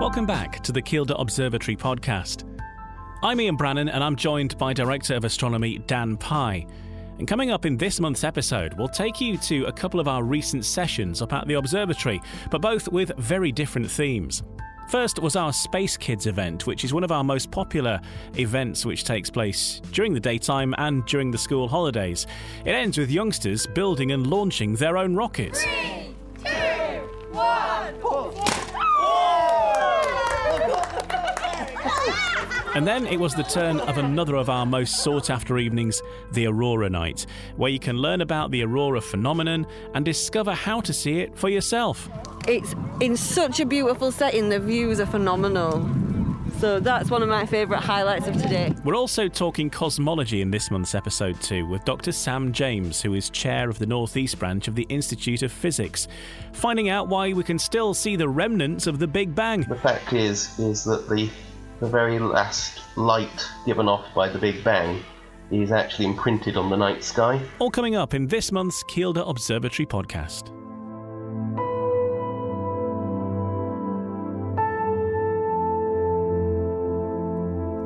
Welcome back to the Kielder Observatory podcast. I'm Ian Brannan and I'm joined by Director of Astronomy Dan Pye. And coming up in this month's episode, we'll take you to a couple of our recent sessions up at the observatory, but both with very different themes. First was our Space Kids event, which is one of our most popular events which takes place during the daytime and during the school holidays. It ends with youngsters building and launching their own rockets. Three, two, one. And then it was the turn of another of our most sought after evenings, the Aurora Night, where you can learn about the aurora phenomenon and discover how to see it for yourself. It's in such a beautiful setting, the views are phenomenal. So that's one of my favourite highlights of today. We're also talking cosmology in this month's episode too, with Dr. Sam James, who is chair of the Northeast branch of the Institute of Physics, finding out why we can still see the remnants of the Big Bang. The fact is, is that the the very last light given off by the Big Bang is actually imprinted on the night sky. All coming up in this month's Kielder Observatory podcast.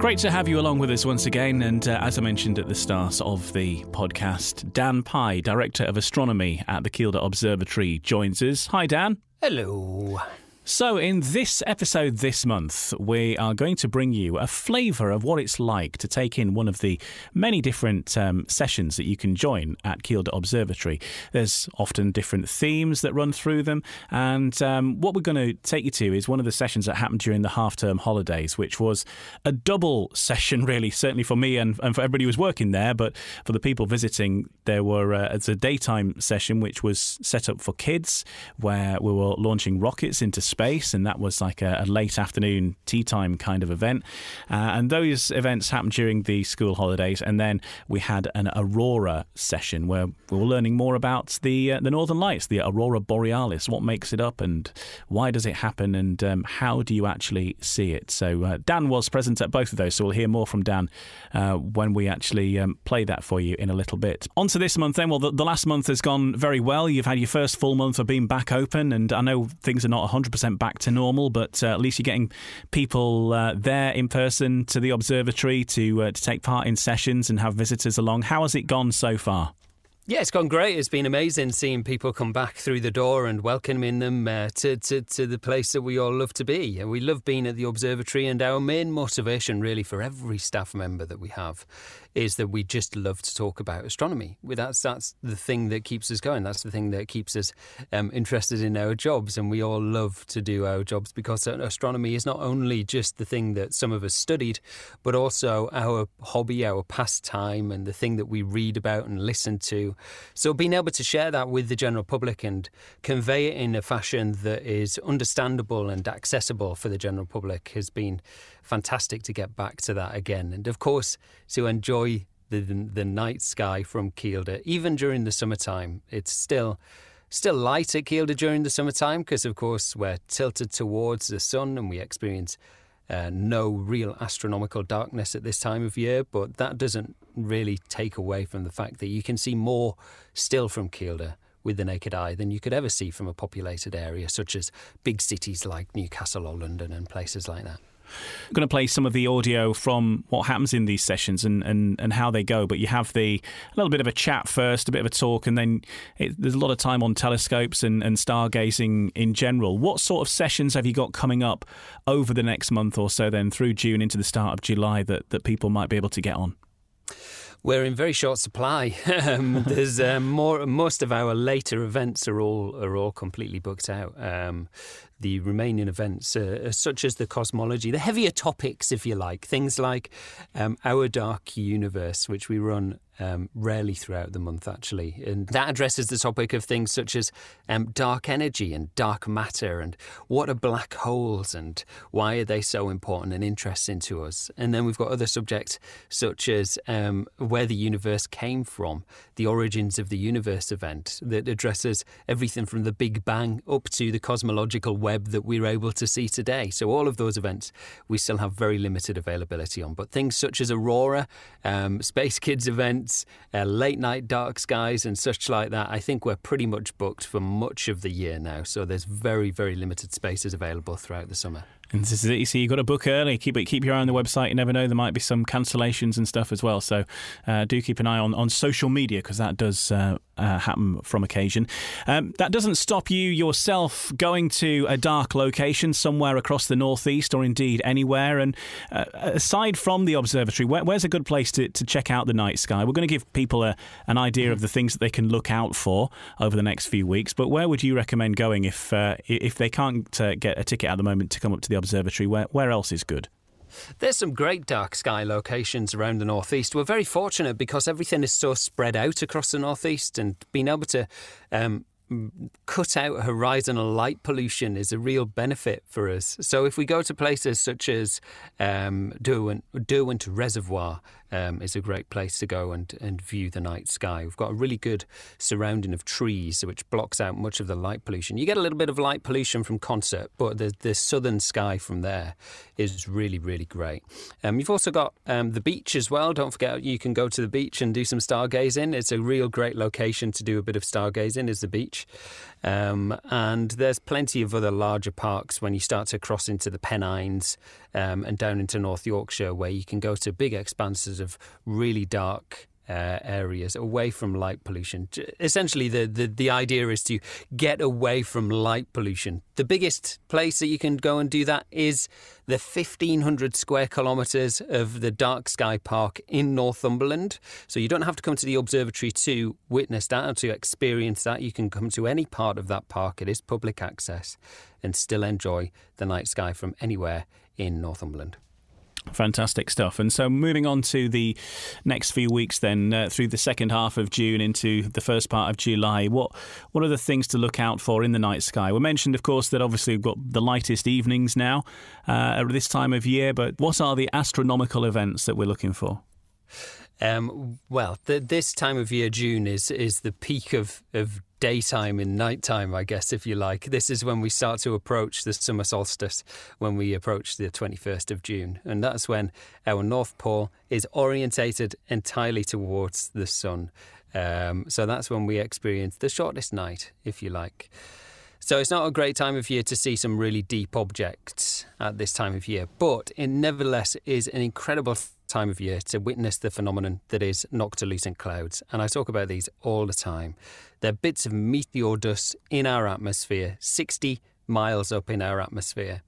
Great to have you along with us once again. And uh, as I mentioned at the start of the podcast, Dan Pye, Director of Astronomy at the Kielder Observatory, joins us. Hi, Dan. Hello. So, in this episode this month, we are going to bring you a flavour of what it's like to take in one of the many different um, sessions that you can join at Kielder Observatory. There's often different themes that run through them, and um, what we're going to take you to is one of the sessions that happened during the half term holidays, which was a double session, really, certainly for me and, and for everybody who was working there, but for the people visiting, there were uh, it's a daytime session which was set up for kids where we were launching rockets into and that was like a, a late afternoon tea time kind of event. Uh, and those events happened during the school holidays, and then we had an aurora session where we were learning more about the uh, the northern lights, the aurora borealis, what makes it up, and why does it happen, and um, how do you actually see it. So uh, Dan was present at both of those, so we'll hear more from Dan uh, when we actually um, play that for you in a little bit. On to this month then. Well, the, the last month has gone very well. You've had your first full month of being back open, and I know things are not 100% back to normal, but uh, at least you're getting people uh, there in person to the observatory to uh, to take part in sessions and have visitors along. How has it gone so far? Yeah, it's gone great. It's been amazing seeing people come back through the door and welcoming them uh, to, to, to the place that we all love to be. We love being at the observatory, and our main motivation, really, for every staff member that we have is that we just love to talk about astronomy. That's, that's the thing that keeps us going. That's the thing that keeps us um, interested in our jobs. And we all love to do our jobs because astronomy is not only just the thing that some of us studied, but also our hobby, our pastime, and the thing that we read about and listen to. So being able to share that with the general public and convey it in a fashion that is understandable and accessible for the general public has been fantastic to get back to that again. And of course, to enjoy the, the night sky from Kielder, even during the summertime. It's still still light at Kielder during the summertime because, of course, we're tilted towards the sun and we experience uh, no real astronomical darkness at this time of year. But that doesn't really take away from the fact that you can see more still from Kielder with the naked eye than you could ever see from a populated area such as big cities like Newcastle or London and places like that. I'm going to play some of the audio from what happens in these sessions and, and, and how they go. But you have the a little bit of a chat first, a bit of a talk, and then it, there's a lot of time on telescopes and, and stargazing in general. What sort of sessions have you got coming up over the next month or so, then through June into the start of July, that, that people might be able to get on? We're in very short supply. um, there's um, more. Most of our later events are all are all completely booked out. Um, the remaining events, uh, such as the cosmology, the heavier topics, if you like, things like um, our dark universe, which we run um, rarely throughout the month, actually. And that addresses the topic of things such as um, dark energy and dark matter and what are black holes and why are they so important and interesting to us. And then we've got other subjects such as um, where the universe came from, the origins of the universe event that addresses everything from the Big Bang up to the cosmological web that we're able to see today. So, all of those events we still have very limited availability on. But things such as Aurora, um, Space Kids events, uh, late night dark skies, and such like that, I think we're pretty much booked for much of the year now. So there's very, very limited spaces available throughout the summer. And this is it. You see, you've got to book early. Keep it, keep your eye on the website. You never know; there might be some cancellations and stuff as well. So uh, do keep an eye on, on social media because that does uh, uh, happen from occasion. Um, that doesn't stop you yourself going to a dark location somewhere across the northeast, or indeed anywhere. And uh, aside from the observatory, where, where's a good place to, to check out the night sky? We're going to give people a, an idea of the things that they can look out for over the next few weeks. But where would you recommend going if uh, if they can't uh, get a ticket at the moment to come up to the observatory? Where where else is good? There's some great dark sky locations around the northeast. We're very fortunate because everything is so spread out across the northeast, and being able to um, cut out horizontal light pollution is a real benefit for us. So if we go to places such as um, Derwent, Derwent Reservoir, um, is a great place to go and, and view the night sky. We've got a really good surrounding of trees, which blocks out much of the light pollution. You get a little bit of light pollution from Consett, but the, the southern sky from there is really, really great. Um, you've also got um, the beach as well. Don't forget, you can go to the beach and do some stargazing. It's a real great location to do a bit of stargazing, is the beach. Um, and there's plenty of other larger parks when you start to cross into the Pennines um, and down into North Yorkshire, where you can go to big expanses of really dark uh, areas away from light pollution. Essentially, the, the, the idea is to get away from light pollution. The biggest place that you can go and do that is the 1500 square kilometres of the Dark Sky Park in Northumberland. So you don't have to come to the observatory to witness that or to experience that. You can come to any part of that park, it is public access, and still enjoy the night sky from anywhere in Northumberland. Fantastic stuff. And so, moving on to the next few weeks, then uh, through the second half of June into the first part of July, what what are the things to look out for in the night sky? We mentioned, of course, that obviously we've got the lightest evenings now uh, at this time of year. But what are the astronomical events that we're looking for? Um, well, the, this time of year, June, is is the peak of, of daytime and nighttime, I guess, if you like. This is when we start to approach the summer solstice, when we approach the 21st of June. And that's when our North Pole is orientated entirely towards the sun. Um, so that's when we experience the shortest night, if you like. So it's not a great time of year to see some really deep objects at this time of year, but it nevertheless is an incredible time of year to witness the phenomenon that is noctilucent clouds. And I talk about these all the time. They're bits of meteor dust in our atmosphere, 60 miles up in our atmosphere.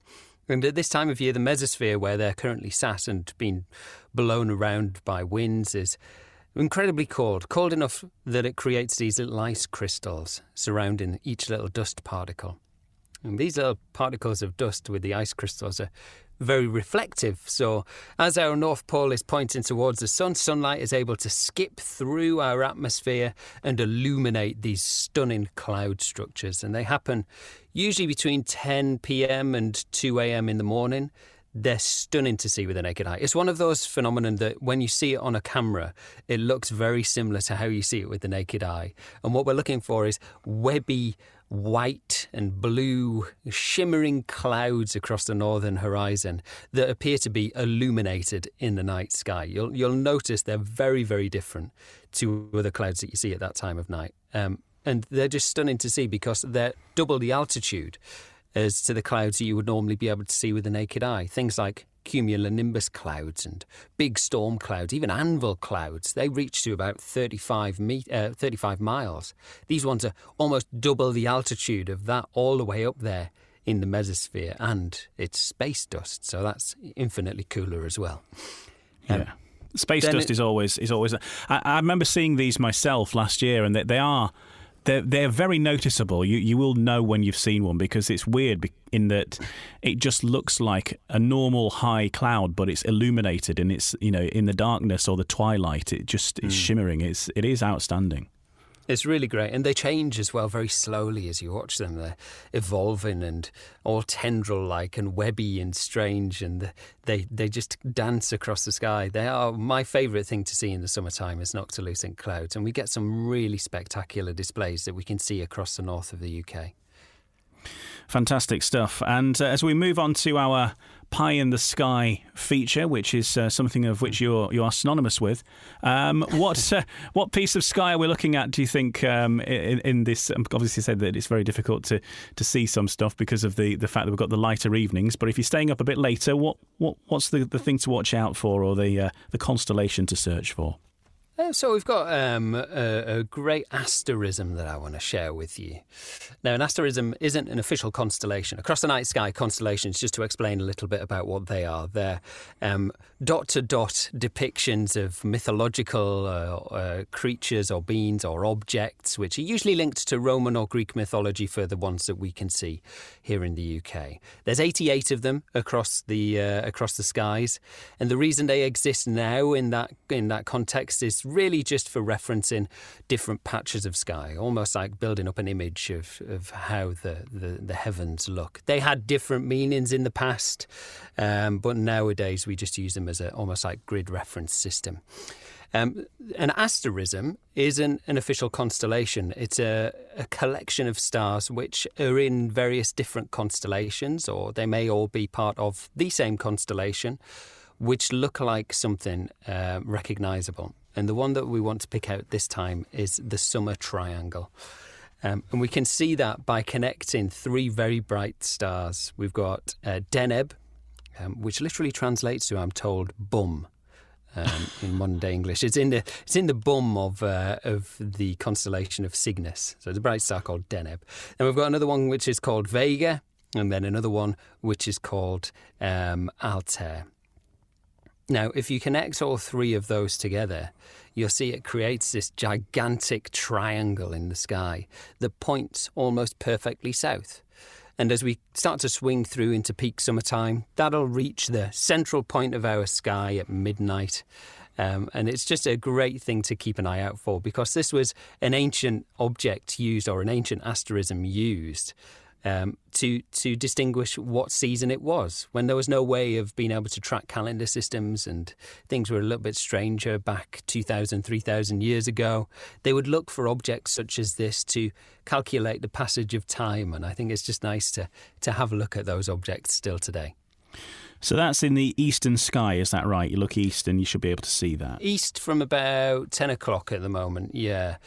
And at this time of year, the mesosphere, where they're currently sat and being blown around by winds, is incredibly cold, cold enough that it creates these little ice crystals surrounding each little dust particle. And these little particles of dust with the ice crystals are very reflective. So, as our North Pole is pointing towards the sun, sunlight is able to skip through our atmosphere and illuminate these stunning cloud structures. And they happen usually between 10 pm and 2 am in the morning. They're stunning to see with the naked eye. It's one of those phenomena that when you see it on a camera, it looks very similar to how you see it with the naked eye. And what we're looking for is webby, white and blue shimmering clouds across the northern horizon that appear to be illuminated in the night sky. You'll, you'll notice they're very, very different to other clouds that you see at that time of night. Um, and they're just stunning to see because they're double the altitude as to the clouds that you would normally be able to see with the naked eye. Things like cumulonimbus clouds and big storm clouds, even anvil clouds, they reach to about 35, uh, 35 miles. These ones are almost double the altitude of that all the way up there in the mesosphere, and it's space dust, so that's infinitely cooler as well. Um, yeah. Space dust it, is always is always. I, I remember seeing these myself last year, and they, they are they're they're very noticeable. You you will know when you've seen one because it's weird in that it just looks like a normal high cloud, but it's illuminated and it's you know in the darkness or the twilight. It just is mm. shimmering. It's it is outstanding. It's really great. And they change as well very slowly as you watch them. They're evolving and all tendril like and webby and strange. And they, they just dance across the sky. They are my favourite thing to see in the summertime is noctilucent clouds. And we get some really spectacular displays that we can see across the north of the UK. Fantastic stuff. And uh, as we move on to our pie in the sky feature, which is uh, something of which you're you are synonymous with. Um, what uh, what piece of sky are we looking at? Do you think um, in, in, this? Um, obviously, said that it's very difficult to, to see some stuff because of the, the fact that we've got the lighter evenings. But if you're staying up a bit later, what, what what's the, the thing to watch out for, or the uh, the constellation to search for? Uh, so we've got um, a, a, great asterism that I want to share with you. Now, an asterism isn't an official constellation. Across the night sky constellations, just to explain a little bit about what they are, they're um, dot to dot depictions of mythological uh, uh, creatures or beings or objects, which are usually linked to Roman or Greek mythology for the ones that we can see here in the UK. There's 88 of them across the uh, across the skies, and the reason they exist now in that in that context is really just for referencing different patches of sky, almost like building up an image of, of how the, the, the heavens look. They had different meanings in the past, um, but nowadays we just use them as a almost like grid reference system. Um, an asterism isn't an official constellation. It's a, a, collection of stars which are in various different constellations, or they may all be part of the same constellation, which look like something uh, recognizable. And the one that we want to pick out this time is the summer triangle. Um, and we can see that by connecting three very bright stars. We've got uh, Deneb, um, which literally translates to, I'm told, bum. Um, in modern day English, it's in the it's in the bum of uh, of the constellation of Cygnus. So it's a bright star called Deneb. Then we've got another one which is called Vega, and then another one which is called um, Altair. Now, if you connect all three of those together, you'll see it creates this gigantic triangle in the sky that points almost perfectly south. And as we start to swing through into peak summertime, that'll reach the central point of our sky at midnight. Um, and it's just a great thing to keep an eye out for because this was an ancient object used or an ancient asterism used um, to to distinguish what season it was when there was no way of being able to track calendar systems and things were a little bit stranger back 2000 3000 years ago they would look for objects such as this to calculate the passage of time and i think it's just nice to to have a look at those objects still today so that's in the eastern sky, is that right? You look east and you should be able to see that. East from about 10 o'clock at the moment, yeah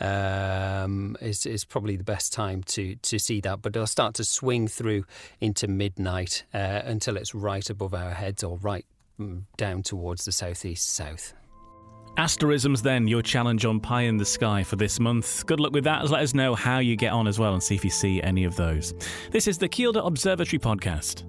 um, is is probably the best time to to see that. But it'll start to swing through into midnight uh, until it's right above our heads or right mm, down towards the southeast south. Asterisms, then, your challenge on Pie in the Sky for this month. Good luck with that. Let us know how you get on as well and see if you see any of those. This is the Kielder Observatory podcast.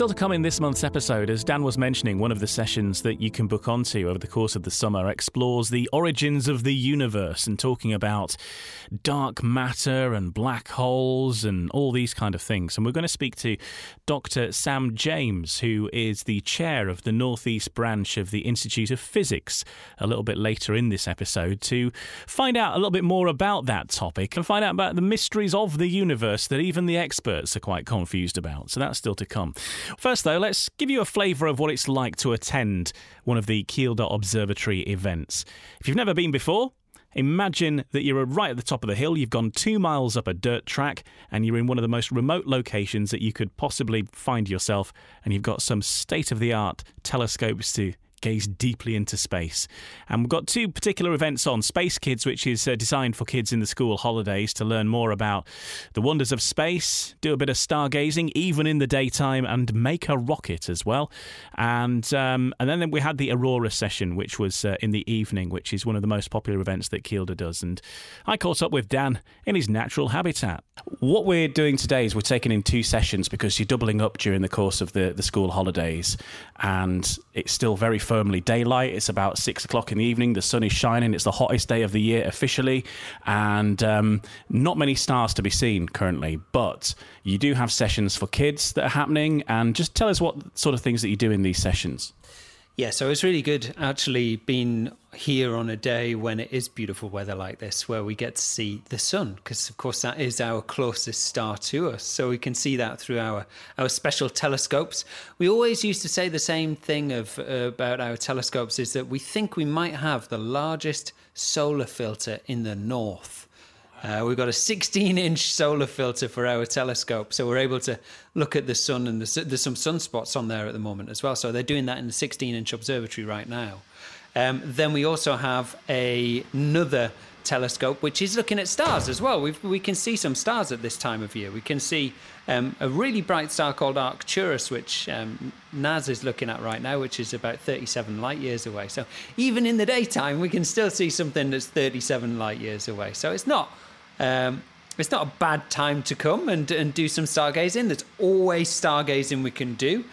Still to come in this month's episode, as Dan was mentioning, one of the sessions that you can book onto over the course of the summer explores the origins of the universe and talking about dark matter and black holes and all these kind of things. And we're going to speak to Dr. Sam James, who is the chair of the Northeast branch of the Institute of Physics, a little bit later in this episode to find out a little bit more about that topic and find out about the mysteries of the universe that even the experts are quite confused about. So that's still to come. First, though, let's give you a flavour of what it's like to attend one of the Kielder Observatory events. If you've never been before, Imagine that you're right at the top of the hill, you've gone two miles up a dirt track, and you're in one of the most remote locations that you could possibly find yourself, and you've got some state of the art telescopes to gaze deeply into space. And we've got two particular events on Space Kids, which is uh, designed for kids in the school holidays to learn more about the wonders of space, do a bit of stargazing, even in the daytime, and make a rocket as well. And um, and then we had the Aurora session, which was uh, in the evening, which is one of the most popular events that Kielder does. And I caught up with Dan in his natural habitat. What we're doing today is we're taking in two sessions because you're doubling up during the course of the, the school holidays, and it's still very firmly daylight. It's about six o'clock in the evening. The sun is shining. It's the hottest day of the year officially, and um, not many stars to be seen currently. But you do have sessions for kids that are happening. And just tell us what sort of things that you do in these sessions. Yeah, so it's really good actually being here on a day when it is beautiful weather like this, where we get to see the sun, because of course that is our closest star to us. So we can see that through our, our special telescopes. We always used to say the same thing of uh, about our telescopes is that we think we might have the largest solar filter in the north. Uh, we've got a 16 inch solar filter for our telescope, so we're able to look at the sun, and the, there's some sunspots on there at the moment as well. So they're doing that in the 16 inch observatory right now. Um, then we also have a, another telescope which is looking at stars as well. We've, we can see some stars at this time of year. We can see um, a really bright star called Arcturus, which um, is looking at right now, which is about 37 light years away. So even in the daytime, we can still see something that's 37 light years away. So it's not. Um, it's not a bad time to come and, and do some stargazing. There's always stargazing we can do.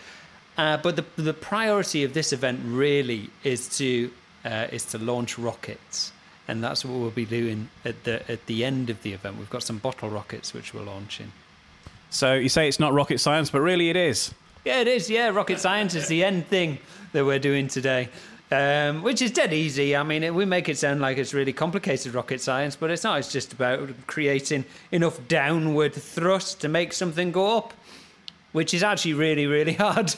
Uh, but the, the priority of this event really is to uh, is to launch rockets, and that's what we'll be doing at the at the end of the event. We've got some bottle rockets which we're launching. So you say it's not rocket science, but really it is. Yeah, it is. Yeah, rocket science is the end thing that we're doing today. Um, which is dead easy. I mean, we make it sound like it's really complicated rocket science, but it's not. It's just about creating enough downward thrust to make something go up which is actually really, really hard.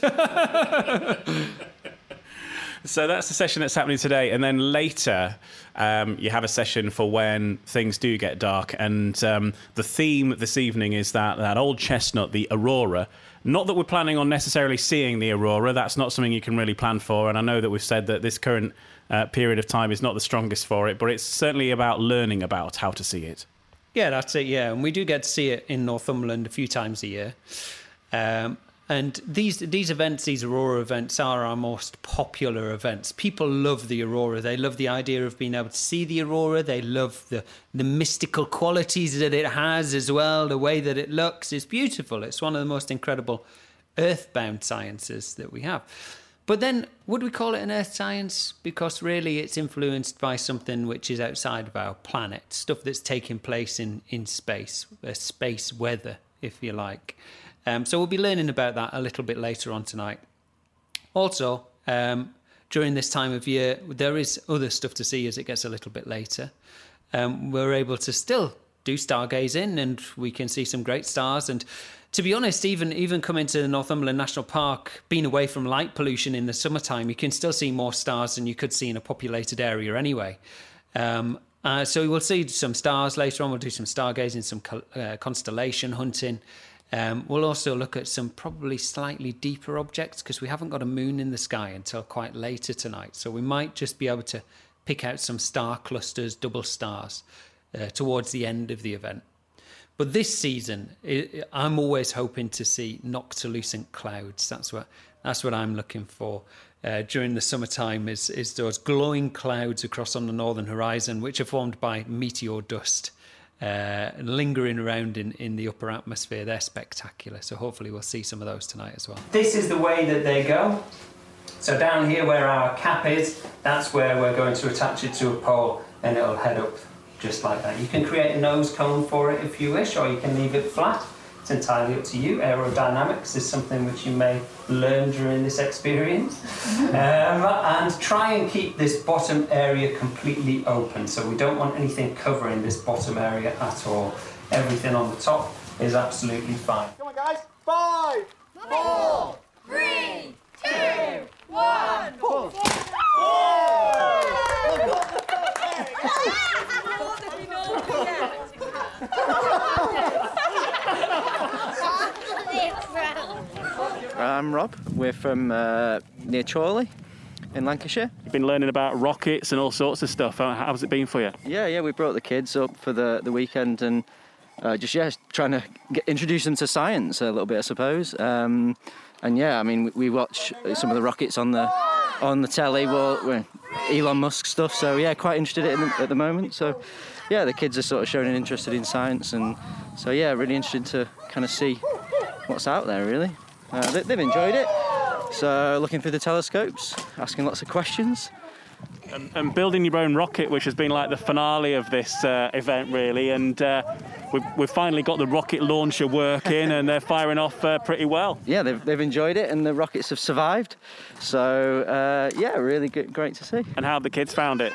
so that's the session that's happening today. And then later, um, you have a session for when things do get dark. And um, the theme this evening is that, that old chestnut, the aurora. Not that we're planning on necessarily seeing the aurora. That's not something you can really plan for. And I know that we've said that this current uh, period of time is not the strongest for it, but it's certainly about learning about how to see it. Yeah, that's it. Yeah, and we do get to see it in Northumberland a few times a year. Um, and these these events, these Aurora events, are our most popular events. People love the Aurora. They love the idea of being able to see the Aurora. They love the the mystical qualities that it has as well. The way that it looks is beautiful. It's one of the most incredible earthbound sciences that we have. But then, would we call it an earth science? Because really, it's influenced by something which is outside of our planet, stuff that's taking place in in space, uh, space weather, if you like. Um, so we'll be learning about that a little bit later on tonight. Also, um, during this time of year, there is other stuff to see as it gets a little bit later. Um, we're able to still do stargazing and we can see some great stars. And to be honest, even even coming to the Northumberland National Park, being away from light pollution in the summertime, you can still see more stars than you could see in a populated area anyway. Um, uh, so we'll see some stars later on. We'll do some stargazing, some uh, constellation hunting. Um, we'll also look at some probably slightly deeper objects because we haven't got a moon in the sky until quite later tonight. So we might just be able to pick out some star clusters, double stars, uh, towards the end of the event. But this season, it, I'm always hoping to see noctilucent clouds. That's what that's what I'm looking for. Uh, during the summertime is is those glowing clouds across on the northern horizon, which are formed by meteor dust uh, lingering around in, in the upper atmosphere. They're spectacular. So hopefully we'll see some of those tonight as well. This is the way that they go. So down here where our cap is, that's where we're going to attach it to a pole and it'll head up just like that. You can create a nose cone for it if you wish or you can leave it flat. It's entirely up to you. Aerodynamics is something which you may learn during this experience. um, and try and keep this bottom area completely open. So we don't want anything covering this bottom area at all. Everything on the top is absolutely fine. Come on, guys. Five, four, three, two, one. Pull. I'm Rob. We're from uh, near Chorley in Lancashire. You've been learning about rockets and all sorts of stuff. How's it been for you? Yeah, yeah. We brought the kids up for the, the weekend and uh, just yeah, trying to get, introduce them to science a little bit, I suppose. Um, and yeah, I mean, we, we, watch some of the rockets on the on the telly, well, Elon Musk stuff. So yeah, quite interested in at the moment. So yeah, the kids are sort of showing an interest in science, and so yeah, really interested to kind of see what's out there, really. Uh, they, have enjoyed it. So looking through the telescopes, asking lots of questions. And, and building your own rocket, which has been like the finale of this uh, event, really. And uh, we've, we've finally got the rocket launcher working and they're firing off uh, pretty well. Yeah, they've, they've enjoyed it and the rockets have survived. So, uh, yeah, really good, great to see. And how have the kids found it?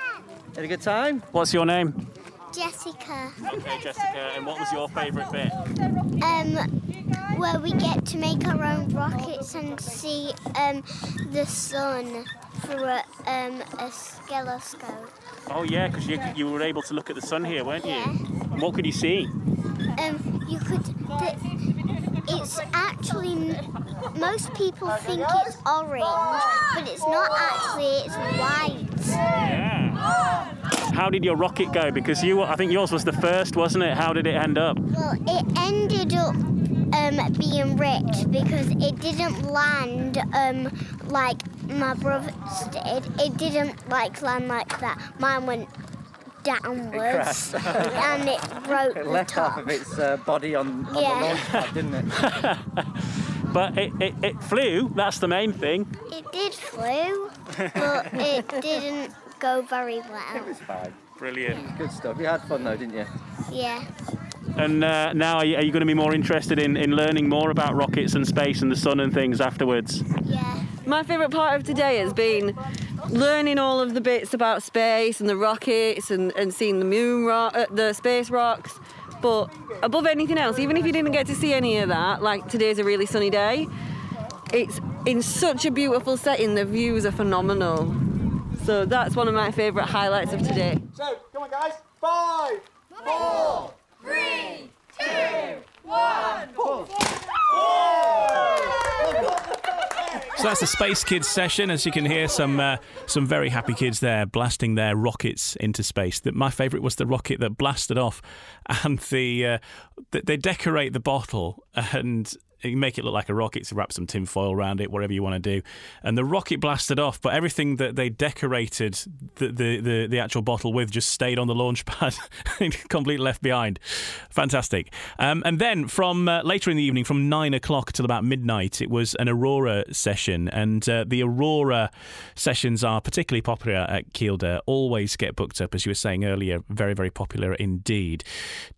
Had a good time? What's your name? Jessica. Okay, Jessica. And what was your favourite bit? Um, where we get to make our own rockets and see um, the sun through a, um, a skeloscope. Oh yeah, because you, you were able to look at the sun here, weren't you? Yeah. And what could you see? Um, you could. The, it's actually. Most people think it's orange, but it's not actually. It's white. Yeah. How did your rocket go? Because you, I think yours was the first, wasn't it? How did it end up? Well, it ended up um, being rich because it didn't land um, like my brother's did. It didn't like land like that. Mine went downwards crashed. and it broke It the left top. half of its uh, body on, on Yeah. the launch pad, didn't it? But it, it, it flew. That's the main thing. It did flew, but it didn't go very well. It was fine. Brilliant. Good stuff. You had fun though, didn't you? Yeah. And uh, now, are you, are you going to be more interested in, in learning more about rockets and space and the sun and things afterwards? Yeah. My favourite part of today has been learning all of the bits about space and the rockets and, and seeing the moon rock, uh, the space rocks. But above anything else, even if you didn't get to see any of that, like today's a really sunny day, it's in such a beautiful setting. The views are phenomenal. So that's one of my favourite highlights of today. So, come on, guys. Five, four, Three, two, one. So that's the Space Kids session. As you can hear, some uh, some very happy kids there blasting their rockets into space. That my favourite was the rocket that blasted off, and the uh, they decorate the bottle and. You make it look like a rocket, so wrap some tin foil around it, whatever you want to do. And the rocket blasted off, but everything that they decorated the, the, the, the actual bottle with just stayed on the launch pad, completely left behind. Fantastic. Um, and then from uh, later in the evening, from nine o'clock till about midnight, it was an Aurora session. And uh, the Aurora sessions are particularly popular at Kielder, always get booked up, as you were saying earlier, very, very popular indeed.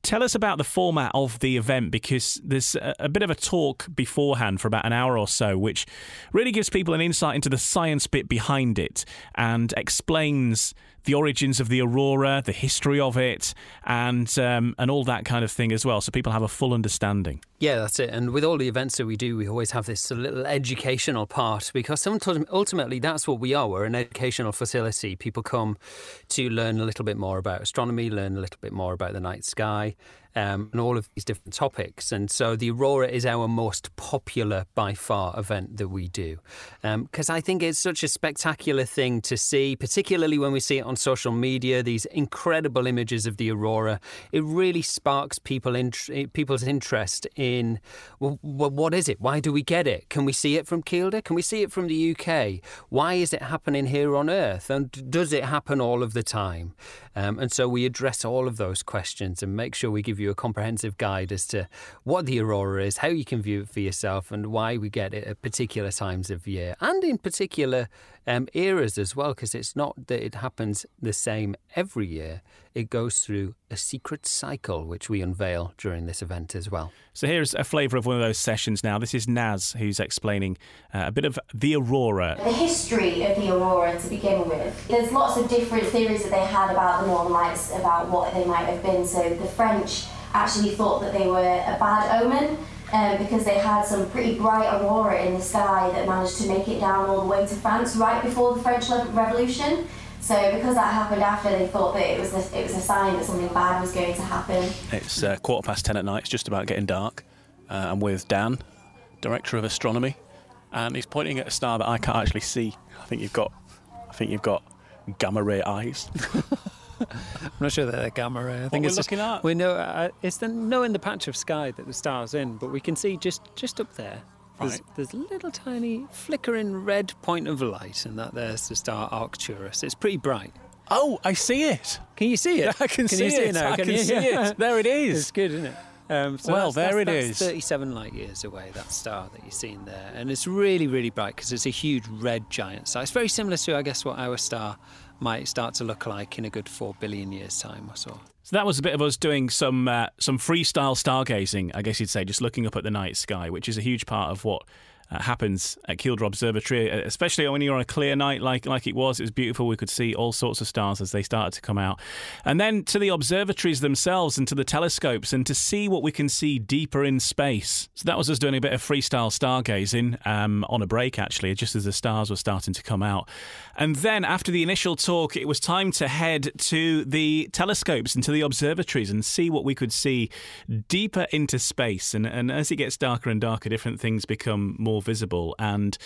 Tell us about the format of the event because there's a, a bit of a talk beforehand for about an hour or so, which really gives people an insight into the science bit behind it and explains the origins of the aurora, the history of it, and um, and all that kind of thing as well, so people have a full understanding. Yeah, that's it. And with all the events that we do, we always have this little educational part because sometimes ultimately that's what we are. We're an educational facility. People come to learn a little bit more about astronomy, learn a little bit more about the night sky, um, and all of these different topics. And so the Aurora is our most popular by far event that we do because I think it's such a spectacular thing to see, particularly when we see it on social media. These incredible images of the Aurora. It really sparks people people's interest in well, what is it? Why do we get it? Can we see it from Kielder? Can we see it from the UK? Why is it happening here on Earth? And does it happen all of the time? Um, and so we address all of those questions and make sure we give you a comprehensive guide as to what the aurora is, how you can view it for yourself, and why we get it at particular times of year and in particular um, eras as well, because it's not that it happens the same every year. It goes through a secret cycle, which we unveil during this event as well. So here's a flavour of one of those sessions now. This is Naz who's explaining uh, a bit of the aurora. The history of the aurora to begin with. There's lots of different theories that they had about the Northern Lights, about what they might have been. So the French actually thought that they were a bad omen. Um, because they had some pretty bright aurora in the sky that managed to make it down all the way to France right before the French Revolution. So because that happened after, they thought that it was a, it was a sign that something bad was going to happen. It's uh, quarter past ten at night. It's just about getting dark. Uh, I'm with Dan, director of astronomy, and he's pointing at a star that I can't actually see. I think you've got, I think you've got gamma ray eyes. I'm not sure that they're gamma ray. I think we're it's just- looking at? We know uh, it's the knowing the patch of sky that the star's in, but we can see just just up there. There's, Right. there's a little tiny flickering red point of light, and that there's the star Arcturus. It's pretty bright. Oh, I see it. Can you see it? I can, see you see it. it now? I can, you? see it. There it is. It's good, isn't it? Um, so Well, that's, there that's, it that's is. 37 light years away, that star that you're seeing there. And it's really, really bright because it's a huge red giant star. It's very similar to, I guess, what our star might start to look like in a good 4 billion years' time or so. So that was a bit of us doing some uh, some freestyle stargazing, I guess you'd say, just looking up at the night sky, which is a huge part of what uh, happens at Kielder Observatory, uh, especially when you're on a clear night like like it was. It was beautiful. We could see all sorts of stars as they started to come out, and then to the observatories themselves and to the telescopes, and to see what we can see deeper in space. So that was us doing a bit of freestyle stargazing um, on a break, actually, just as the stars were starting to come out. And then after the initial talk, it was time to head to the telescopes and to the observatories and see what we could see deeper into space. And, and as it gets darker and darker, different things become more more visible. And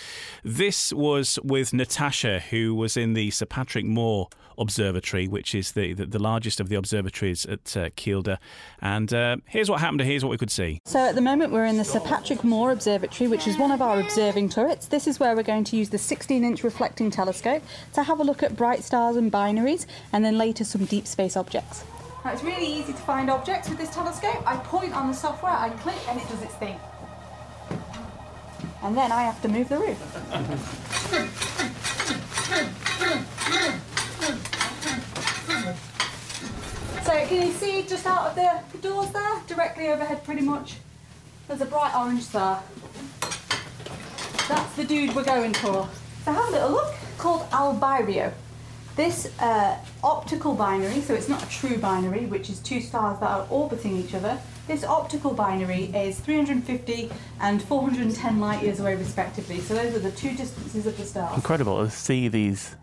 this was with Natasha, who was in the Sir Patrick Moore Observatory, which is the, the, the largest of the observatories at uh, Kielder. And uh, here's what happened, here's what we could see. So at the moment, we're in the Sir Patrick Moore Observatory, which is one of our observing turrets. This is where we're going to use the 16 inch reflecting telescope to have a look at bright stars and binaries, and then later some deep space objects. Now, it's really easy to find objects with this telescope. I point on the software, I click, and it does its thing and then I have to move the roof. So can you see just out of the, the doors there, directly overhead pretty much, there's a bright orange star. That's the dude we're going for. So have a little look, called Albireo. This uh, optical binary, so it's not a true binary, which is two stars that are orbiting each other, this optical binary is 350 and 410 light years away, respectively. So those are the two distances of the stars. Incredible to see these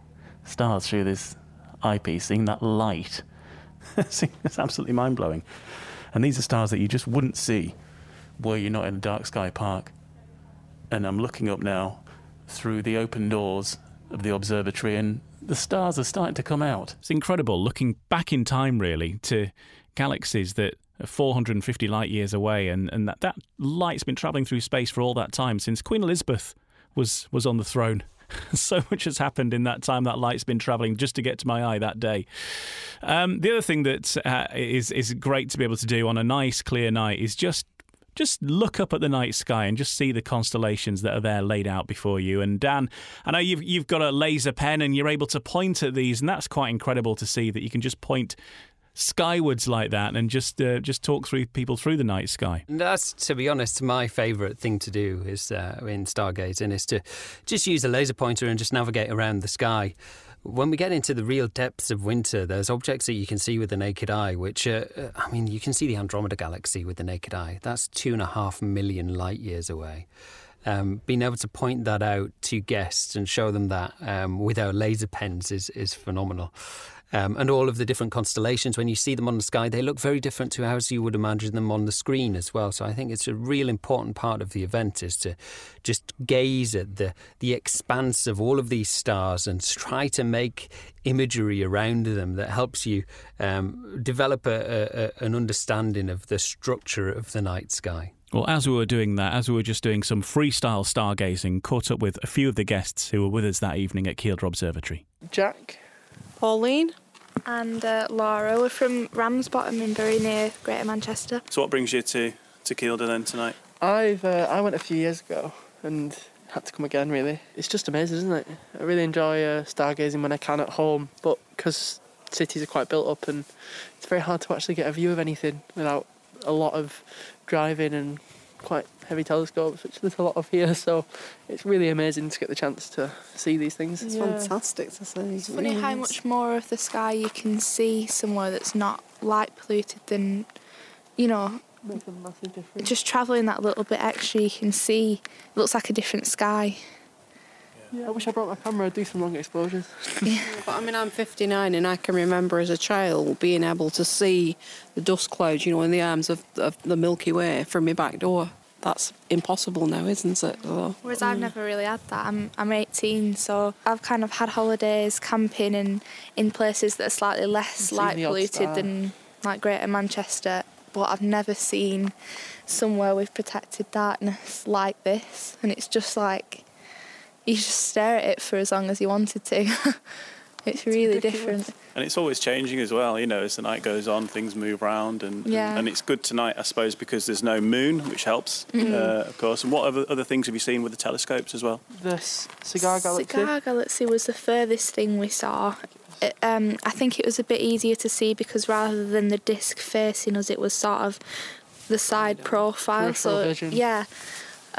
stars through this eyepiece, seeing that light. it's absolutely mind blowing. And these are stars that you just wouldn't see were you not in a dark sky park. And I'm looking up now through the open doors of the observatory, and the stars are starting to come out. It's incredible looking back in time, really, to galaxies that 450 light years away, and, and that, that light's been travelling through space for all that time since Queen Elizabeth was, was on the throne. so much has happened in that time that light's been travelling just to get to my eye that day. Um, the other thing that uh, is is great to be able to do on a nice clear night is just just look up at the night sky and just see the constellations that are there laid out before you. And Dan, I know you've you've got a laser pen and you're able to point at these, and that's quite incredible to see that you can just point skywards like that and just uh, just talk through people through the night sky. That's to be honest, my favourite thing to do is uh, in stargazing is to just use a laser pointer and just navigate around the sky. When we get into the real depths of winter, there's objects that you can see with the naked eye, which, uh, uh I mean, you can see the Andromeda Galaxy with the naked eye. That's two and a half million light years away. Um, being able to point that out to guests and show them that um, with our laser pens is, is phenomenal. Um, and all of the different constellations, when you see them on the sky, they look very different to as you would imagine them on the screen as well. So I think it's a real important part of the event is to just gaze at the, the expanse of all of these stars and try to make imagery around them that helps you um, develop a, a, an understanding of the structure of the night sky. Well, as we were doing that, as we were just doing some freestyle stargazing, caught up with a few of the guests who were with us that evening at Kielder Observatory. Jack, Pauline. And uh, Laura. We're from Ramsbottom in very near Greater Manchester. So what brings you to, to Kielder then tonight? I've uh, I went a few years ago and had to come again really. It's just amazing, isn't it? I really enjoy uh, stargazing when I can at home, but because cities are quite built up and it's very hard to actually get a view of anything without a lot of driving and quite heavy telescopes, which there's a lot of here. So it's really amazing to get the chance to see these things. It's yeah. fantastic to see. It's funny how much more of the sky you can see somewhere that's not light polluted than, you know, just travelling that little bit extra, you can see it looks like a different sky. Yeah, I wish I brought my camera. I'd do some long exposures. yeah. But I mean, I'm 59 and I can remember as a child being able to see the dust clouds, you know, in the arms of, of the Milky Way from my back door. That's impossible now, isn't it? So, Whereas I've never really had that. I'm, I'm 18, so I've kind of had holidays camping and in places that are slightly less light polluted than like Greater Manchester, but I've never seen somewhere with protected darkness like this. And it's just like you just stare at it for as long as you wanted to. it's really it's different. And it's always changing as well, you know, as the night goes on, things move around. And, yeah. and, and, it's good tonight, I suppose, because there's no moon, which helps, mm-hmm. uh, of course. And what other, other things have you seen with the telescopes as well? The Cigar Galaxy. Cigar Galaxy was the furthest thing we saw. it, um, I think it was a bit easier to see because rather than the disc facing us, it was sort of the side profile. so vision. yeah.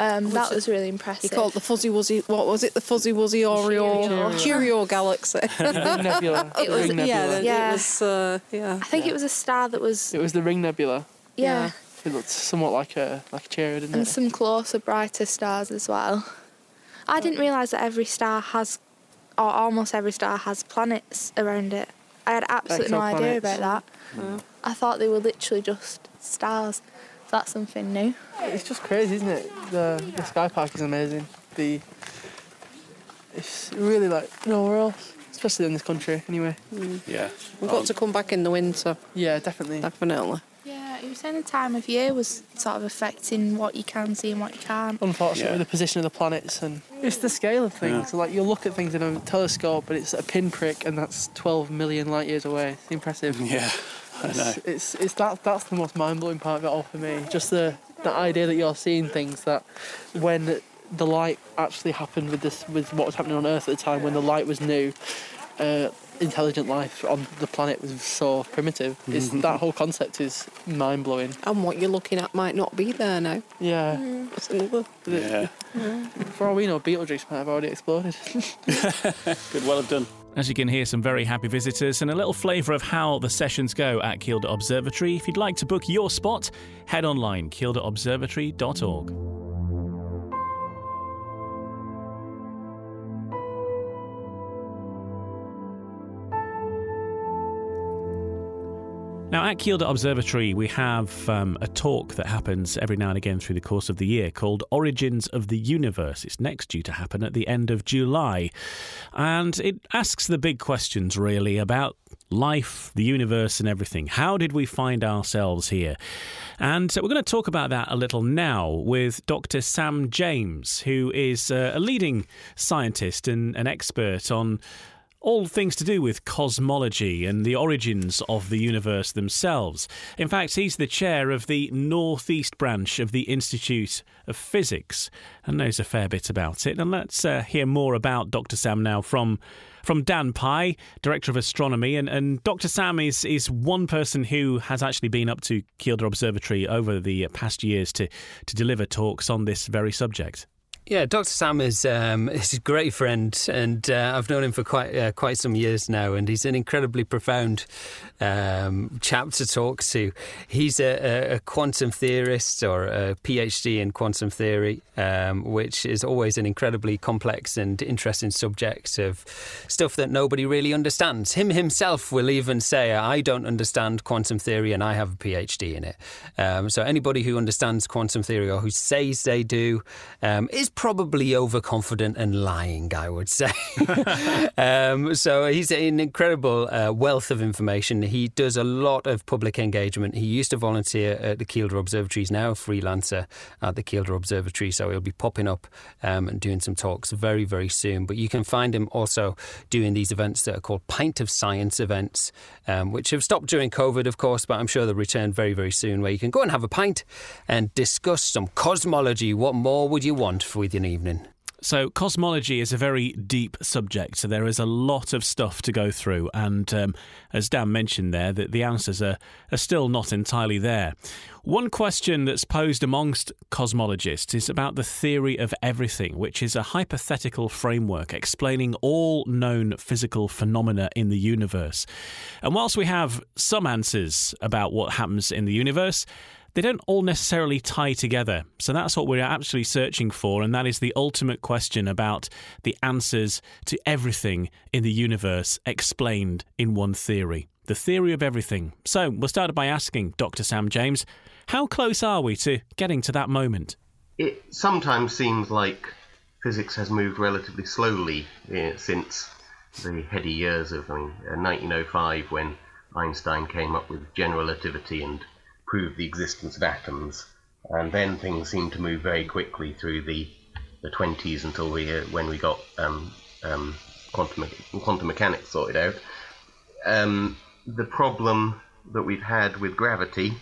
Um, that was really impressive. He called the fuzzy wuzzy. What was it? The fuzzy wuzzy Oreo Cheerio. Cheerio galaxy. Nebula. It was- Ring Nebula. yeah, Yeah. it was. Uh, yeah. I think it was a star that was It was the Ring Nebula. yeah, It looked somewhat like a like a Cheerio, didn't and it? some closer, brighter stars as well. I didn't realise that every star has, or almost every star has planets around it. I had absolutely no idea about that. I thought they were literally just stars. That's something new. It's just crazy, isn't it? The the Sky Park is amazing. The it's really like nowhere else, especially in this country. Anyway. Mm. Yeah. We've got to come back in the winter. Yeah, definitely. Definitely. Yeah, you were saying the time of year was sort of affecting what you can see and what you can't. Unfortunately, Yeah. the position of the planets and it's the scale of things. Like you look at things in a telescope, but it's a pinprick, and that's 12 million light years away. It's impressive. Yeah. I know. It's, it's it's that that's the most mind blowing part of it all for me. Just the the idea that you're seeing things that when the light actually happened with this with what was happening on Earth at the time when the light was new, uh, intelligent life on the planet was so primitive. It's, that whole concept is mind blowing. And what you're looking at might not be there now. Yeah. That's another. Yeah. For all we know, Betelgeuse might have already exploded. Good. Well done. As you can hear, some very happy visitors and a little flavour of how the sessions go at Kielder Observatory. If you'd like to book your spot, head online, kielderobservatory.org. Now, at Kielder Observatory, we have um, a talk that happens every now and again through the course of the year called Origins of the Universe. It's next due to happen at the end of July. And it asks the big questions, really, about life, the universe, and everything. How did we find ourselves here? And we're going to talk about that a little now with Dr. Sam James, who is uh, a leading scientist and an expert on all things to do with cosmology and the origins of the universe themselves. In fact, he's the chair of the Northeast branch of the Institute of Physics and knows a fair bit about it. And let's uh, hear more about Dr. Sam now from from Dan Pye, Director of Astronomy. And, and Dr. Sam is, is one person who has actually been up to Kielder Observatory over the past years to, to deliver talks on this very subject. Yeah, Dr. Sam is um, is a great friend, and uh, I've known him for quite uh, quite some years now, and he's an incredibly profound um, chap to talk to. He's a, a, quantum theorist or a PhD in quantum theory, um, which is always an incredibly complex and interesting subject of stuff that nobody really understands. Him himself will even say, "I don't understand quantum theory, and I have a PhD in it." Um, so anybody who understands quantum theory or who says they do um, is probably overconfident and lying, I would say. um, so he's an incredible uh, wealth of information. He does a lot of public engagement. He used to volunteer at the Kielder Observatory. He's now a freelancer at the Kielder Observatory, so he'll be popping up um, and doing some talks very, very soon. But you can find him also doing these events that are called Pint of Science events, um, which have stopped during COVID, of course, but I'm sure they'll return very, very soon, where you can go and have a pint and discuss some cosmology. What more would you want for with an evening? So, cosmology is a very deep subject. So, there is a lot of stuff to go through. And um, as Dan mentioned there, that the answers are, are still not entirely there. One question that's posed amongst cosmologists is about the theory of everything, which is a hypothetical framework explaining all known physical phenomena in the universe. And whilst we have some answers about what happens in the universe, they don't all necessarily tie together. So that's what we're actually searching for, and that is the ultimate question about the answers to everything in the universe explained in one theory. The theory of everything. So we'll start by asking Dr. Sam James, how close are we to getting to that moment? It sometimes seems like physics has moved relatively slowly eh, since the heady years of I mean, uh, 1905 when Einstein came up with general relativity and proved the existence of atoms, and then things seemed to move very quickly through the the 20s until we uh, when we got um, um, quantum quantum mechanics sorted out. Um, the problem that we've had with gravity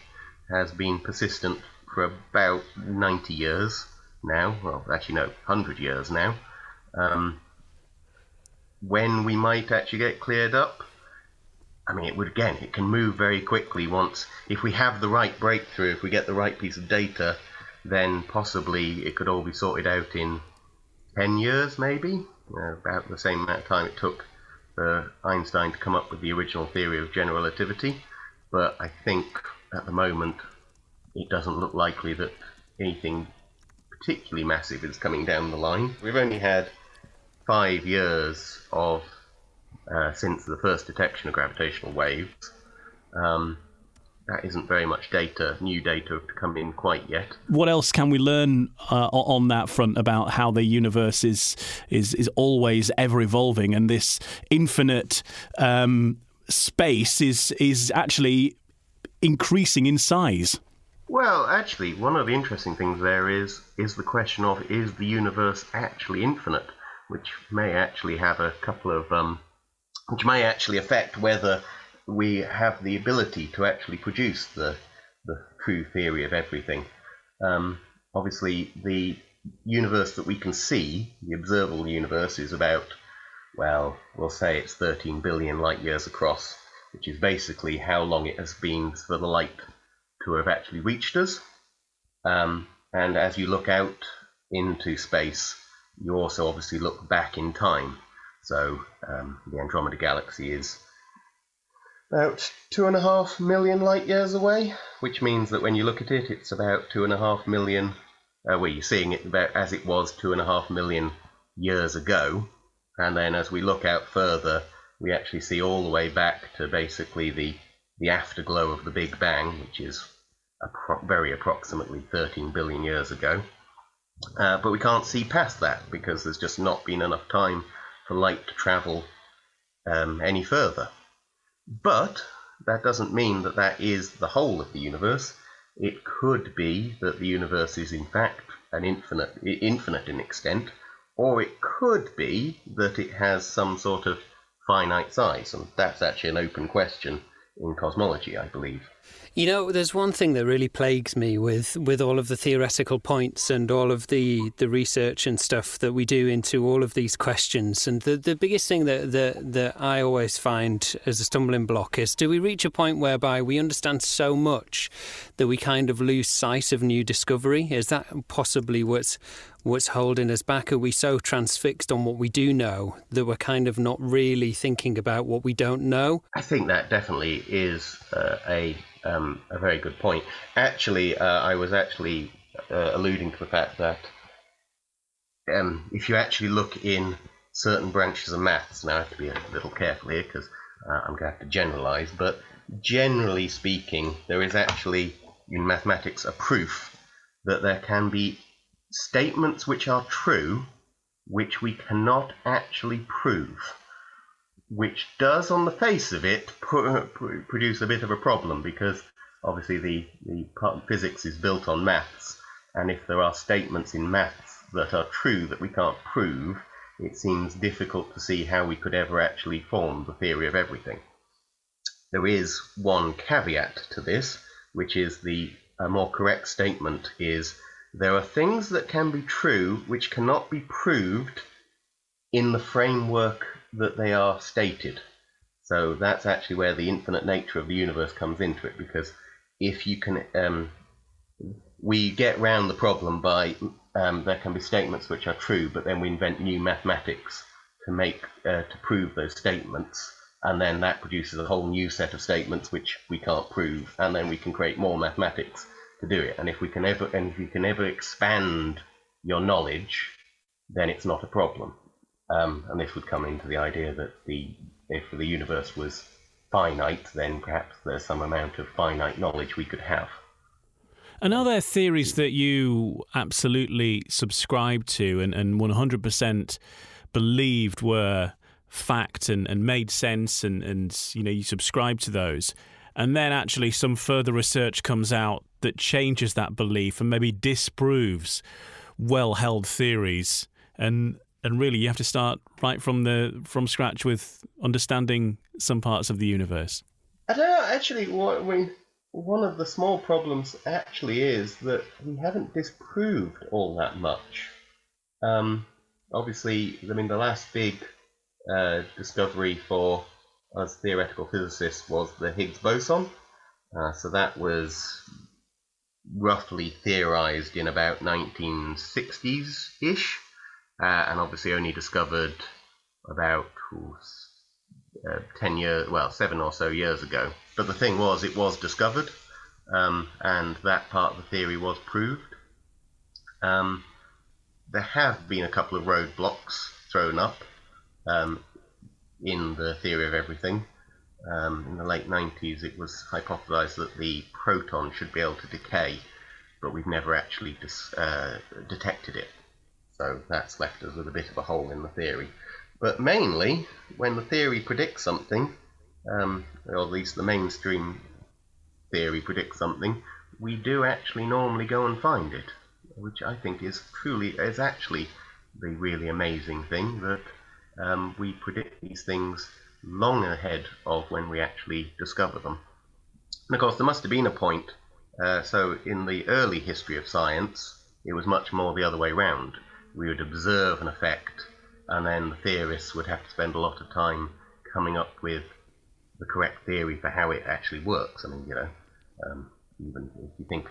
has been persistent for about 90 years now. Well, actually, no, 100 years now. Um, when we might actually get cleared up. I mean, it would again, it can move very quickly once, if we have the right breakthrough, if we get the right piece of data, then possibly it could all be sorted out in 10 years, maybe, uh, about the same amount of time it took for Einstein to come up with the original theory of general relativity. But I think at the moment it doesn't look likely that anything particularly massive is coming down the line. We've only had five years of uh, since the first detection of gravitational waves. Um, that isn't very much data, new data to come in quite yet. What else can we learn uh, on that front about how the universe is is is always ever evolving, and this infinite um, space is is actually increasing in size? Well, actually, one of the interesting things there is is the question of is the universe actually infinite, which may actually have a couple of um, which may actually affect whether we have the ability to actually produce the the true theory of everything. Um, obviously, the universe that we can see, the observable universe, is about well, we'll say it's 13 billion light years across, which is basically how long it has been for the light to have actually reached us. Um, and as you look out into space, you also obviously look back in time. So um, the Andromeda Galaxy is about two and a half million light years away, which means that when you look at it, it's about two and a half million. Uh, well, you're seeing it about as it was two and a half million years ago, and then as we look out further, we actually see all the way back to basically the the afterglow of the Big Bang, which is appro- very approximately 13 billion years ago. Uh, but we can't see past that because there's just not been enough time for light to travel um, any further. But that doesn't mean that that is the whole of the universe. It could be that the universe is in fact an infinite, infinite in extent, or it could be that it has some sort of finite size, and that's actually an open question in cosmology, I believe. You know, there's one thing that really plagues me with, with all of the theoretical points and all of the, the research and stuff that we do into all of these questions. And the, the biggest thing that, that, that I always find as a stumbling block is do we reach a point whereby we understand so much that we kind of lose sight of new discovery? Is that possibly what's what's holding us back? Are we so transfixed on what we do know that we're kind of not really thinking about what we don't know? I think that definitely is uh, a um, a very good point. Actually, uh, I was actually uh, alluding to the fact that um, if you actually look in certain branches of maths, now I have to be a little careful here because uh, I'm going to have to generalize, but generally speaking, there is actually in mathematics a proof that there can be statements which are true which we cannot actually prove which does, on the face of it, produce a bit of a problem because obviously the, the physics is built on maths, and if there are statements in maths that are true that we can't prove, it seems difficult to see how we could ever actually form the theory of everything. There is one caveat to this, which is the a more correct statement is there are things that can be true which cannot be proved in the framework that they are stated. So that's actually where the infinite nature of the universe comes into it, because if you can, um, we get round the problem by um, there can be statements which are true, but then we invent new mathematics to make uh, to prove those statements, and then that produces a whole new set of statements which we can't prove, and then we can create more mathematics to do it. And if we can ever and if you can ever expand your knowledge, then it's not a problem. Um, and this would come into the idea that the if the universe was finite, then perhaps there's some amount of finite knowledge we could have. And are there theories that you absolutely subscribe to and, and 100% believed were fact and, and made sense and, and you know you subscribe to those and then actually some further research comes out that changes that belief and maybe disproves well held theories and and really you have to start right from the from scratch with understanding some parts of the universe. I don't know. Actually, what, I mean, one of the small problems actually is that we haven't disproved all that much. Um, obviously, I mean, the last big uh, discovery for us theoretical physicists was the Higgs boson. Uh, so that was roughly theorized in about 1960s ish, uh, and obviously only discovered about uh, 10 years, well, seven or so years ago. But the thing was, it was discovered, um, and that part of the theory was proved. Um, there have been a couple of roadblocks thrown up um, in the theory of everything. Um, in the late 90s, it was hypothesized that the proton should be able to decay, but we've never actually uh, detected it. So that's left us with a bit of a hole in the theory. But mainly, when the theory predicts something, um, or at least the mainstream theory predicts something, we do actually normally go and find it, which I think is truly is actually the really amazing thing that um, we predict these things long ahead of when we actually discover them. And of course, there must have been a point. Uh, so, in the early history of science, it was much more the other way round. We would observe an effect, and then the theorists would have to spend a lot of time coming up with the correct theory for how it actually works. I mean, you know, um, even if you think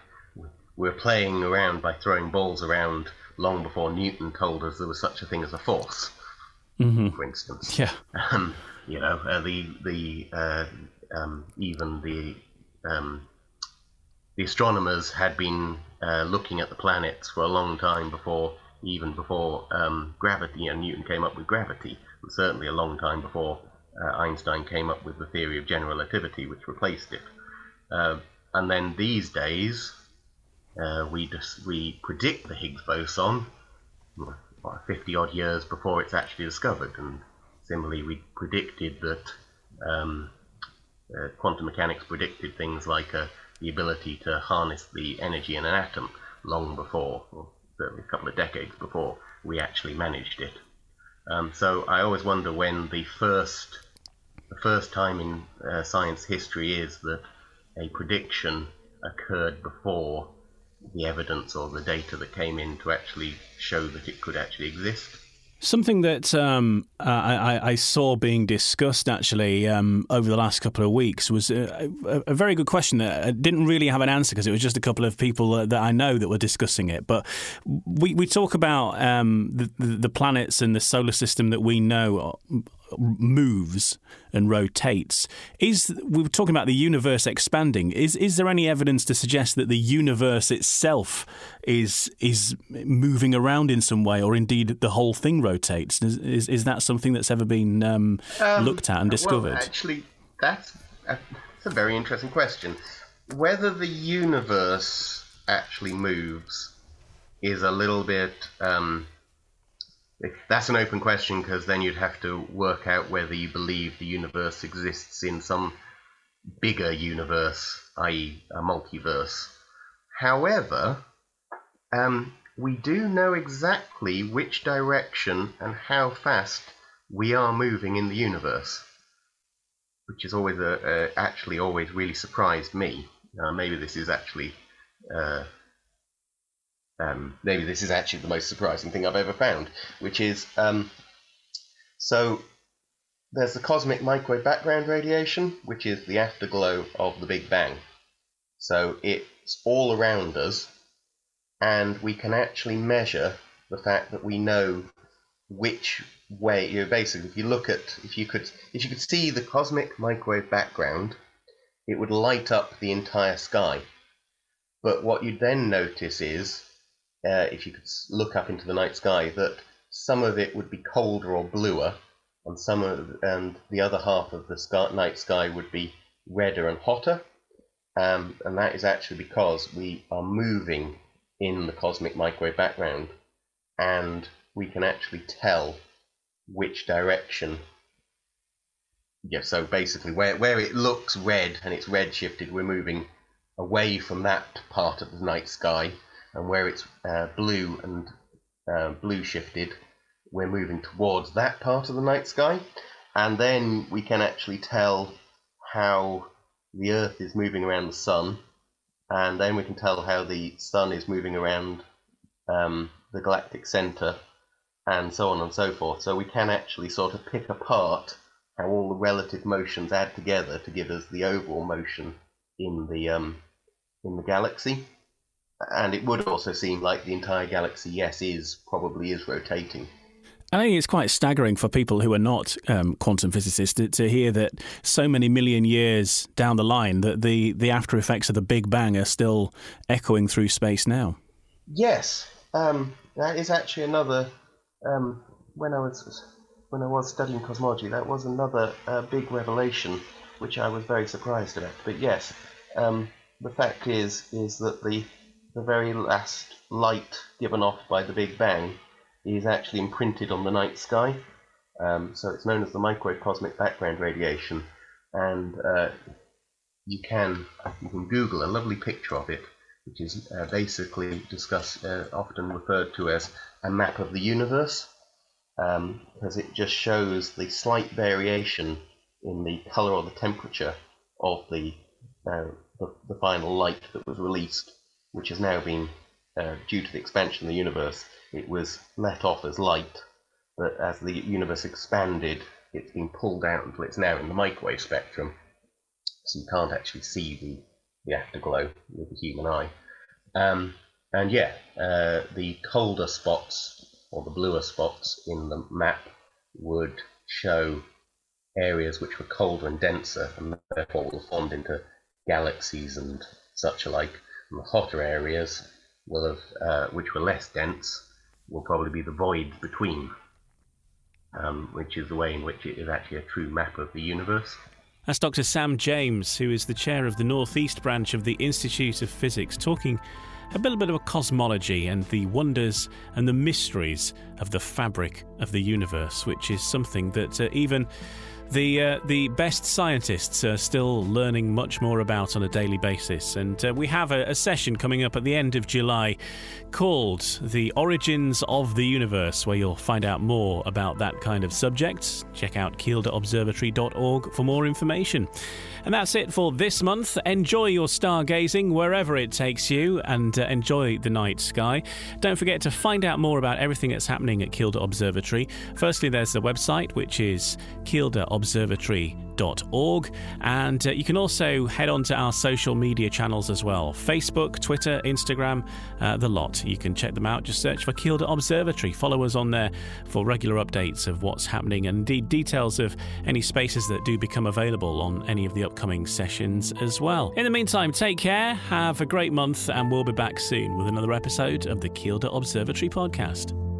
we're playing around by throwing balls around long before Newton told us there was such a thing as a force, mm-hmm. for instance. Yeah. Um, you know, uh, the the uh, um, even the um, the astronomers had been uh, looking at the planets for a long time before even before um, gravity and Newton came up with gravity, and certainly a long time before uh, Einstein came up with the theory of general relativity, which replaced it. Uh, and then these days, uh, we we predict the Higgs boson 50 odd years before it's actually discovered, and similarly, we predicted that um, uh, quantum mechanics predicted things like uh, the ability to harness the energy in an atom long before, or certainly a couple of decades before we actually managed it. Um, so I always wonder when the first the first time in uh, science history is that a prediction occurred before the evidence or the data that came in to actually show that it could actually exist. Something that um, I, I, saw being discussed actually um, over the last couple of weeks was a, a, very good question that I didn't really have an answer because it was just a couple of people that I know that were discussing it. But we, we talk about um, the, the planets and the solar system that we know moves and rotates. Is we were talking about the universe expanding? Is is there any evidence to suggest that the universe itself is is moving around in some way, or indeed the whole thing rotates? Is is, is that something that's ever been um, um, looked at and discovered? Well, actually, that's a, that's a very interesting question. Whether the universe actually moves is a little bit. Um, that's an open question because then you'd have to work out whether you believe the universe exists in some bigger universe, i.e., a multiverse. However, um, we do know exactly which direction and how fast we are moving in the universe, which is always a, actually always really surprised me. Uh, maybe this is actually uh, um, maybe this is actually the most surprising thing I've ever found, which is um, so there's the cosmic microwave background radiation, which is the afterglow of the Big Bang. So it's all around us, and we can actually measure the fact that we know which way. You know, basically, if you look at, if you could, if you could see the cosmic microwave background, it would light up the entire sky. But what you'd then notice is uh, if you could look up into the night sky, that some of it would be colder or bluer, and some of, and the other half of the sky, night sky would be redder and hotter. Um, and that is actually because we are moving in the cosmic microwave background, and we can actually tell which direction. Yeah, so basically, where where it looks red and it's red shifted, we're moving away from that part of the night sky and where it's uh, blue and uh, blue shifted, we're moving towards that part of the night sky, and then we can actually tell how the Earth is moving around the Sun, and then we can tell how the Sun is moving around um, the galactic center, and so on and so forth. So we can actually sort of pick apart how all the relative motions add together to give us the overall motion in the um, in the galaxy. And it would also seem like the entire galaxy, yes, is probably is rotating. I think it's quite staggering for people who are not um, quantum physicists to, to, hear that so many million years down the line that the, the after effects of the Big Bang are still echoing through space now. Yes, um, that is actually another. Um, when I was when I was studying cosmology, that was another uh, big revelation, which I was very surprised about. But yes, um, the fact is is that the the very last light given off by the Big Bang is actually imprinted on the night sky. Um, so it's known as the microwave cosmic background radiation, and uh, you can you can Google a lovely picture of it, which is uh, basically discussed uh, often referred to as a map of the universe, um, because it just shows the slight variation in the color or the temperature of the uh, the, the, final light that was released, which has now been uh, due to the expansion of the universe it was let off as light, but as the universe expanded, it's been pulled out until it's now in the microwave spectrum. So you can't actually see the, the afterglow with the human eye. Um, and yeah, uh, the colder spots or the bluer spots in the map would show areas which were colder and denser and therefore formed into galaxies and such alike. And the hotter areas will have, uh, which were less dense, will probably be the void between, um, which is the way in which it is actually a true map of the universe. That's Dr. Sam James, who is the chair of the Northeast branch of the Institute of Physics, talking a little bit of cosmology and the wonders and the mysteries of the fabric of the universe, which is something that uh, even the uh, the best scientists are still learning much more about on a daily basis, and uh, we have a, a, session coming up at the end of July called "The Origins of the Universe," where you'll find out more about that kind of subject. Check out kielderobservatory.org for more information. And that's it for this month. Enjoy your stargazing wherever it takes you and uh, enjoy the night sky. Don't forget to find out more about everything that's happening at Kielder Observatory. Firstly, there's the website, which is kielderobservatory.com org. And uh, you can also head on to our social media channels as well Facebook, Twitter, Instagram, uh, the lot. You can check them out. Just search for Kielder Observatory. Follow us on there for regular updates of what's happening and indeed details of any spaces that do become available on any of the upcoming sessions as well. In the meantime, take care, have a great month, and we'll be back soon with another episode of the Kielder Observatory podcast.